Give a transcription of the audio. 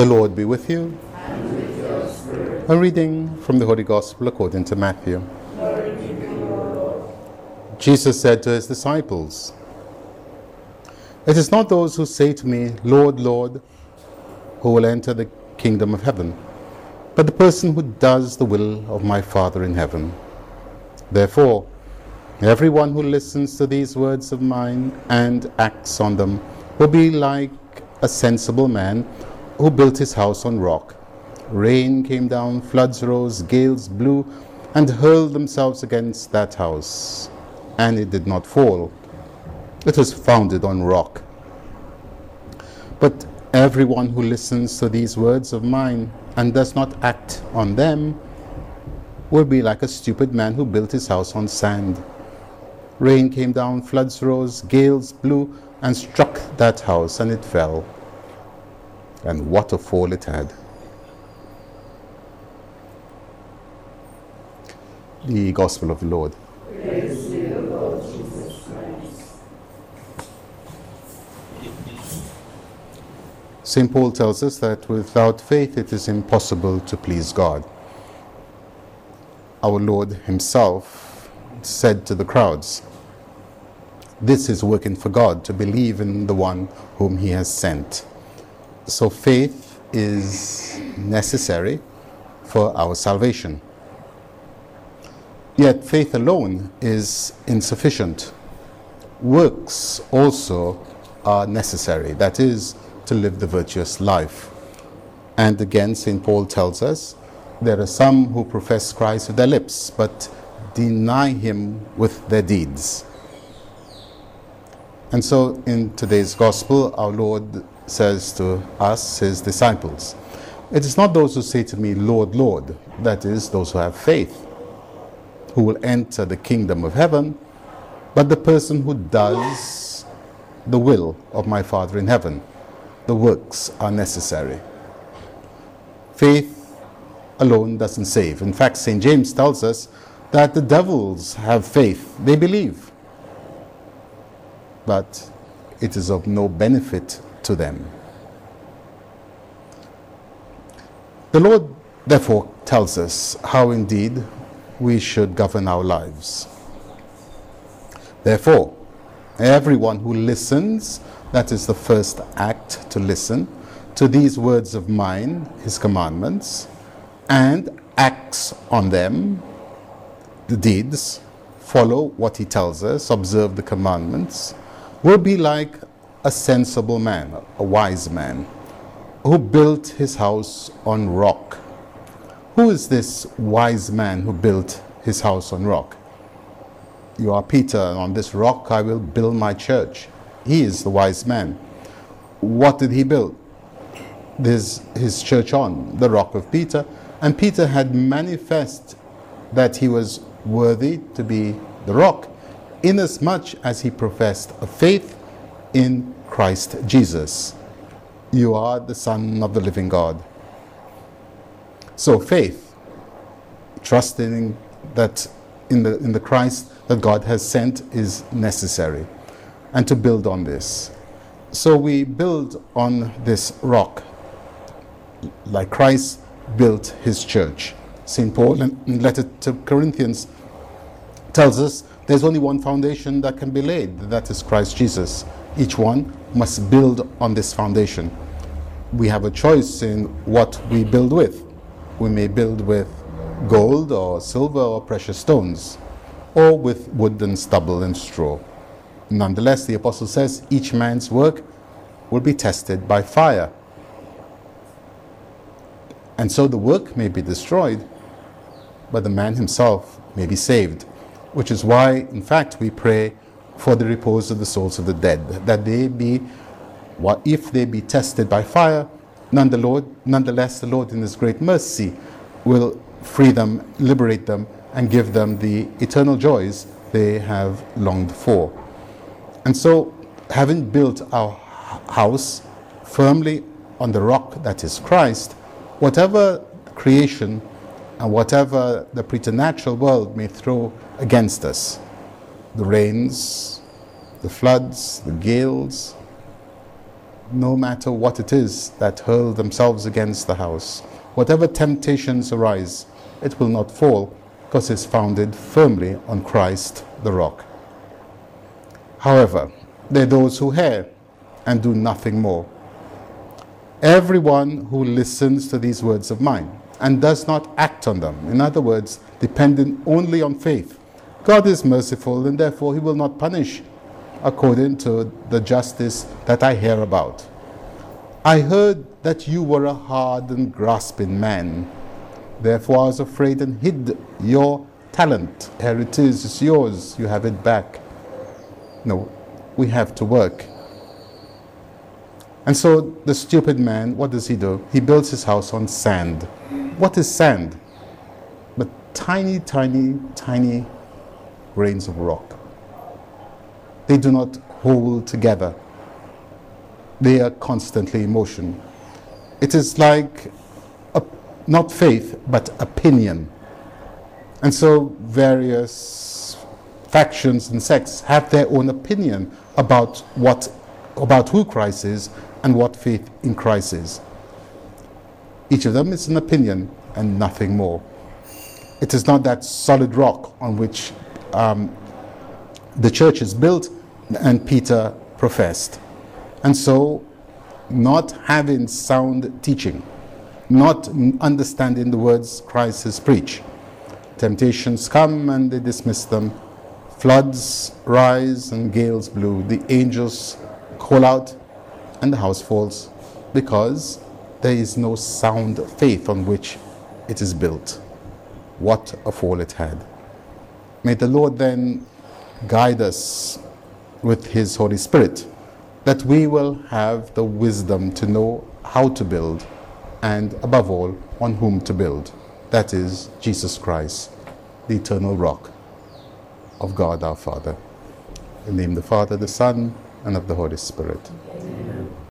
The Lord be with you. A reading from the Holy Gospel according to Matthew. Jesus said to his disciples, It is not those who say to me, Lord, Lord, who will enter the kingdom of heaven, but the person who does the will of my Father in heaven. Therefore, everyone who listens to these words of mine and acts on them will be like a sensible man who built his house on rock. Rain came down, floods rose, gales blew, and hurled themselves against that house, and it did not fall. It was founded on rock. But everyone who listens to these words of mine and does not act on them will be like a stupid man who built his house on sand. Rain came down, floods rose, gales blew, and struck that house, and it fell. And what a fall it had! The Gospel of the Lord. St. Paul tells us that without faith it is impossible to please God. Our Lord Himself said to the crowds, This is working for God, to believe in the one whom He has sent. So faith is necessary for our salvation. Yet faith alone is insufficient. Works also are necessary. That is, to live the virtuous life. And again, St. Paul tells us there are some who profess Christ with their lips, but deny him with their deeds. And so in today's gospel, our Lord says to us, his disciples, It is not those who say to me, Lord, Lord, that is, those who have faith, who will enter the kingdom of heaven, but the person who does the will of my Father in heaven the works are necessary. Faith alone doesn't save. In fact, St. James tells us that the devils have faith, they believe, but it is of no benefit to them. The Lord, therefore, tells us how indeed we should govern our lives. Therefore, everyone who listens that is the first act to listen to these words of mine, his commandments, and acts on them, the deeds, follow what he tells us, observe the commandments, will be like a sensible man, a wise man, who built his house on rock. Who is this wise man who built his house on rock? You are Peter, and on this rock I will build my church he is the wise man. What did he build? This, his church on, the rock of Peter. And Peter had manifest that he was worthy to be the rock, inasmuch as he professed a faith in Christ Jesus. You are the Son of the living God. So faith, trusting that in the, in the Christ that God has sent is necessary and to build on this. So we build on this rock, like Christ built his church. St. Paul, in letter to Corinthians, tells us there's only one foundation that can be laid, that is Christ Jesus. Each one must build on this foundation. We have a choice in what we build with. We may build with gold or silver or precious stones, or with wood and stubble and straw. Nonetheless, the apostle says each man's work will be tested by fire. And so the work may be destroyed, but the man himself may be saved. Which is why, in fact, we pray for the repose of the souls of the dead, that they be, what if they be tested by fire, none the Lord, nonetheless, the Lord in His great mercy will free them, liberate them, and give them the eternal joys they have longed for. And so, having built our house firmly on the rock that is Christ, whatever creation and whatever the preternatural world may throw against us the rains, the floods, the gales, no matter what it is that hurl themselves against the house, whatever temptations arise, it will not fall because it's founded firmly on Christ the rock. However, there are those who hear and do nothing more. Everyone who listens to these words of mine and does not act on them, in other words, dependent only on faith, God is merciful and therefore he will not punish according to the justice that I hear about. I heard that you were a hard and grasping man. Therefore I was afraid and hid your talent. Here it is, it's yours, you have it back. No, we have to work. And so the stupid man, what does he do? He builds his house on sand. What is sand? But tiny, tiny, tiny grains of rock. They do not hold together, they are constantly in motion. It is like a, not faith, but opinion. And so various factions and sects have their own opinion about what about who Christ is and what faith in Christ is. Each of them is an opinion and nothing more. It is not that solid rock on which um, the church is built and Peter professed. And so, not having sound teaching, not understanding the words Christ has preached, temptations come and they dismiss them. Floods rise and gales blow. The angels call out and the house falls because there is no sound faith on which it is built. What a fall it had. May the Lord then guide us with His Holy Spirit that we will have the wisdom to know how to build and, above all, on whom to build. That is Jesus Christ, the eternal rock of God our Father. In the name of the Father, the Son, and of the Holy Spirit.